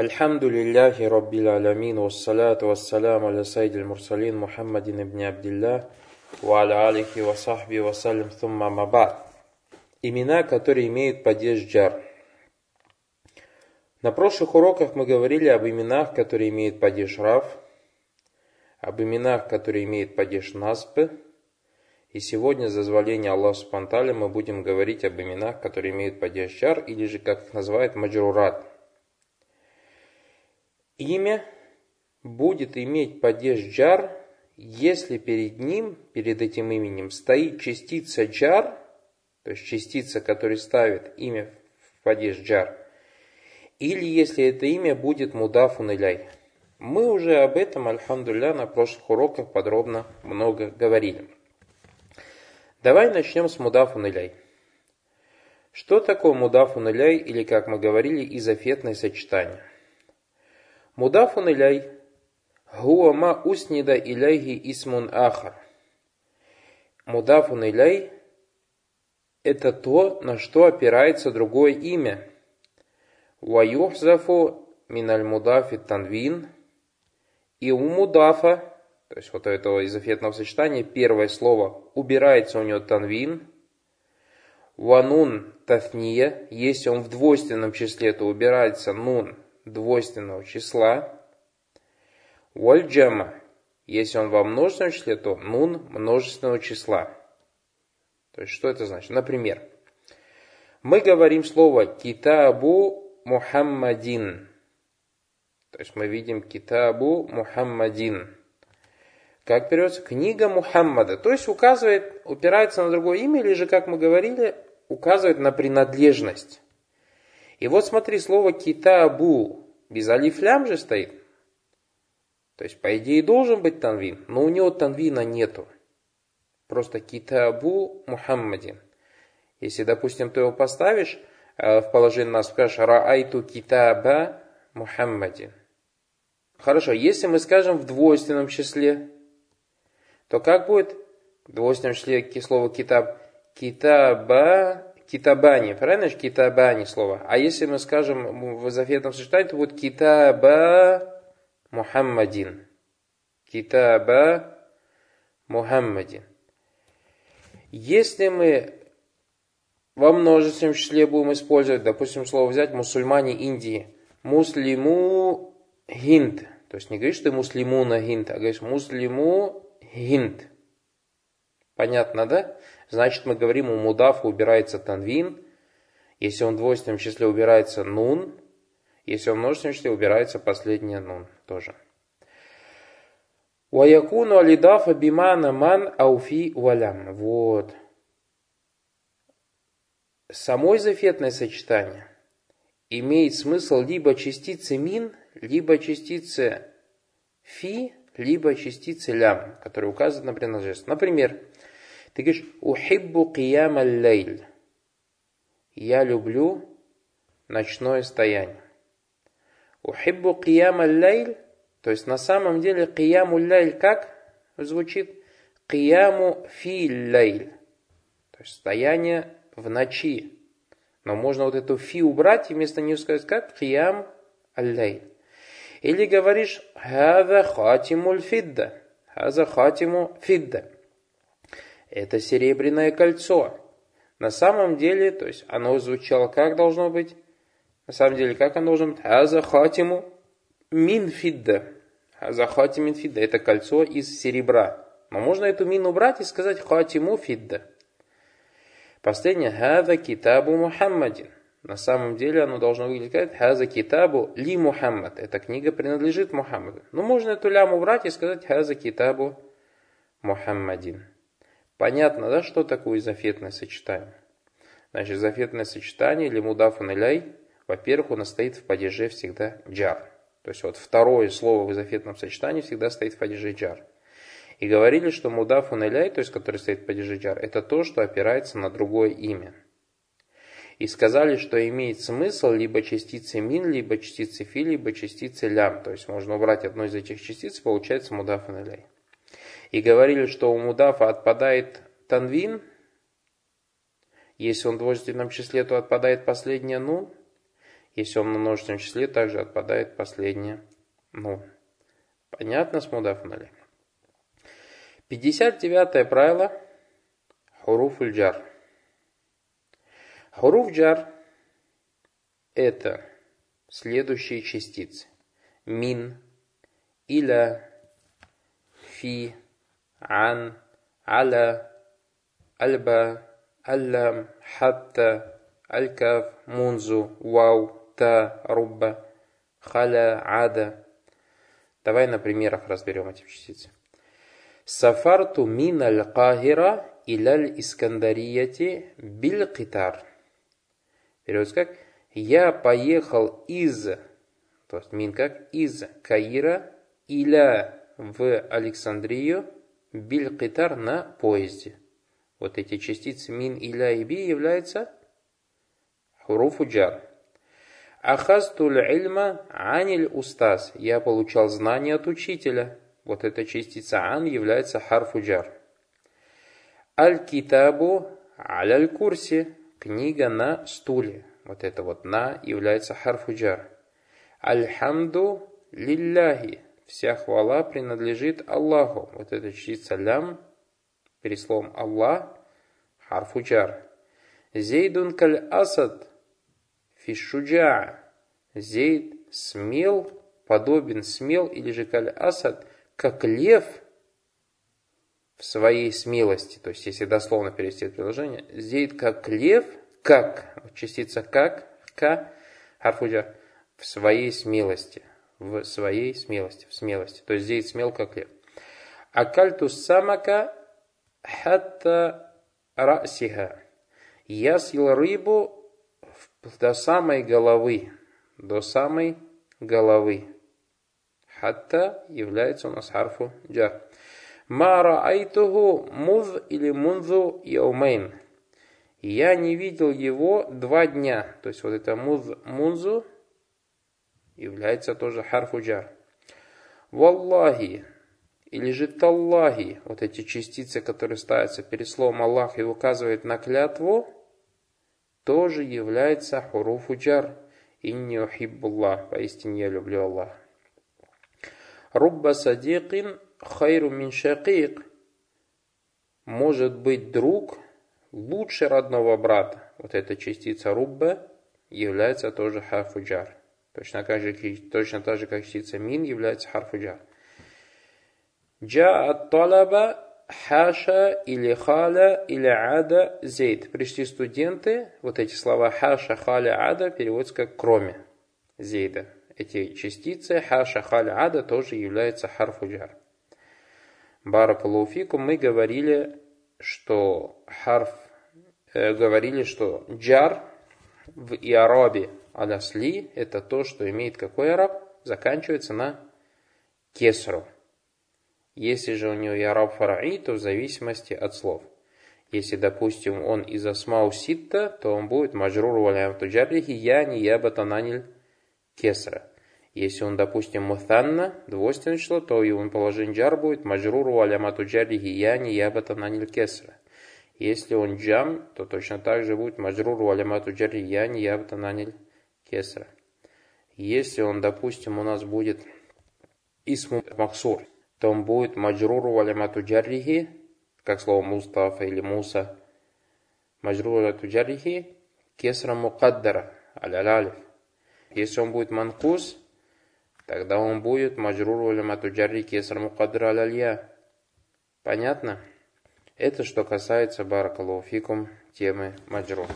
الحمد لله رب العالمين والصلاة والسلام على سيد المرسلين محمد بن عبد الله وعلى آله وصحبه وسلم ثم ما بعد Имена, которые имеют падеж джар. На прошлых уроках мы говорили об именах, которые имеют падеж рав, об именах, которые имеют падеж насб, и сегодня, за дозволение Аллаха Субтитры мы будем говорить об именах, которые имеют падеж джар, или же, как их называют, маджрурат – Имя будет иметь падеж джар, если перед ним, перед этим именем, стоит частица джар, то есть частица, которая ставит имя в падеж джар, или если это имя будет мудафун иляй. Мы уже об этом, альхамдулля, на прошлых уроках подробно много говорили. Давай начнем с мудафун иляй. Что такое мудафун иляй, или, как мы говорили, изофетное сочетание – Мудафун иляй. Хуа ма уснида иляйхи исмун ахар. Мудафун иляй – это то, на что опирается другое имя. Ваюхзафу миналь мудафи танвин. И у мудафа, то есть вот этого изофетного сочетания, первое слово убирается у него танвин. Ванун тафния, если он в двойственном числе, то убирается нун двойственного числа. Вальджама. Если он во множественном числе, то нун множественного числа. То есть, что это значит? Например, мы говорим слово китабу Мухаммадин. То есть мы видим китабу Мухаммадин. Как переводится? Книга Мухаммада. То есть указывает, упирается на другое имя, или же, как мы говорили, указывает на принадлежность. И вот смотри, слово китабу без алифлям же стоит. То есть, по идее, должен быть танвин, но у него танвина нету. Просто китабу Мухаммадин. Если, допустим, ты его поставишь э, в положение нас, скажешь раайту китаба Мухаммадин. Хорошо, если мы скажем в двойственном числе, то как будет в двойственном числе слово китаб? Китаба китабани, правильно же китабани слово? А если мы скажем в заветном сочетании, то будет китаба Мухаммадин. Китаба Мухаммадин. Если мы во множественном числе будем использовать, допустим, слово взять мусульмане Индии, муслиму хинд, то есть не говоришь ты муслиму на хинд, а говоришь муслиму хинд. Понятно, да? Значит, мы говорим, у мудафа убирается танвин. Если он в двойственном числе убирается нун. Если он в множественном числе убирается последняя нун тоже. Ваякуну алидафа бимана ман ауфи валям. Вот. Само изофетное сочетание имеет смысл либо частицы мин, либо частицы фи, либо частицы лям, которые указывают на принадлежность. Например, ты говоришь, ухиббу киям лейль. Я люблю ночное стояние. Ухиббу киям лейль, то есть на самом деле кияму лейль как звучит? Кияму фи лейль. То есть стояние в ночи. Но можно вот эту фи убрать и вместо нее сказать как? Киям аль Или говоришь, хаза хатимуль фидда. Хаза хатиму фидда это серебряное кольцо. На самом деле, то есть оно звучало как должно быть? На самом деле, как оно должно быть? Аза хатиму мин фидда. Аза хатиму мин фидда. Это кольцо из серебра. Но можно эту мин убрать и сказать хатиму фидда. Последнее. Хаза китабу Мухаммадин. На самом деле оно должно выглядеть как Хаза китабу ли Мухаммад. Эта книга принадлежит Мухаммаду. Но можно эту ляму убрать и сказать Хаза китабу Мухаммадин. Понятно, да, что такое изофетное сочетание? Значит, изофетное сочетание или мудафун иляй, во-первых, нас стоит в падеже всегда джар. То есть вот второе слово в изофетном сочетании всегда стоит в падеже джар. И говорили, что мудафун иляй, то есть который стоит в падеже джар, это то, что опирается на другое имя. И сказали, что имеет смысл либо частицы мин, либо частицы фи, либо частицы лям. То есть можно убрать одну из этих частиц, получается мудафун иляй и говорили, что у мудафа отпадает танвин, если он в двойственном числе, то отпадает последняя нун, Если он на множественном числе, также отпадает последнее ну. Понятно с мудафун 59 правило. Хуруф джар. Хуруф джар это следующие частицы. Мин, иля, фи, ан, аля, альба, аллам, хатта, алькаф, мунзу, вау, та, рубба, халя, ада. Давай на примерах разберем эти частицы. Сафарту мин аль-Кахира иляль Искандарияти биль Китар. Переводится как «Я поехал из, то есть мин как из Каира иля в Александрию биль Китар на поезде». Вот эти частицы мин, иля и би являются хуруфу джар. Ахастуль ильма аниль устаз. Я получал знания от учителя. Вот эта частица ан является харфуджар. Аль-китабу аль курсе. Книга на стуле. Вот это вот на является харфуджар. Альхамду лилляхи. Вся хвала принадлежит Аллаху. Вот эта частица лям, пересловом Аллах, харфуджар. Зейдун каль асад фишуджа. Зейд смел, подобен смел, или же каль асад – как лев своей смелости, то есть если дословно перевести это предложение, зейд как лев, как, частица как, к, харфуджа, в своей смелости, в своей смелости, в смелости, то есть зейд смел как лев. Акальту самака хатта расиха. Я съел рыбу до самой головы, до самой головы. Хатта является у нас харфу джар. Ма раайтуху муз или мунзу яумейн. Я не видел его два дня. То есть вот это муз мунзу является тоже харфу джар. Валлахи или же таллахи, вот эти частицы, которые ставятся перед словом Аллах и указывают на клятву, тоже является хуруфу джар. Инни ухиббуллах, поистине я люблю Аллаха. Рубба садикин хайру мин шакик. Может быть друг лучше родного брата. Вот эта частица рубба является тоже харфуджар. Точно, так же, точно так же, как частица мин является харфуджар. Джа от талаба хаша или халя или ада зейд. Пришли студенты, вот эти слова хаша, халя, ада переводятся как кроме зейда эти частицы хаша халь ада тоже являются харфуджар. Баракалуфику мы говорили, что харф, э, говорили, что джар в иарабе алясли это то, что имеет какой араб? Заканчивается на кесру. Если же у него иараб фараи, то в зависимости от слов. Если, допустим, он из асмау ситта, то он будет маджрур валям туджаррихи я не ябатананиль кесра. Если он, допустим, мутанна, двойственное число, то его положение джар будет маджруру алямату джари гияни ябата наниль кесра. Если он джам, то точно так же будет маджруру алямату джари гияни ябата наниль кесра. Если он, допустим, у нас будет исму максур, то он будет маджруру алямату джаррихи, как слово Мустафа или Муса, маджруру алямату джаррихи, кесра мукаддара, алялалиф. Если он будет манкус, тогда он будет маджрур улямату джарри кесар мукадр алялья. Понятно? Это что касается баракалуфикум темы маджрур.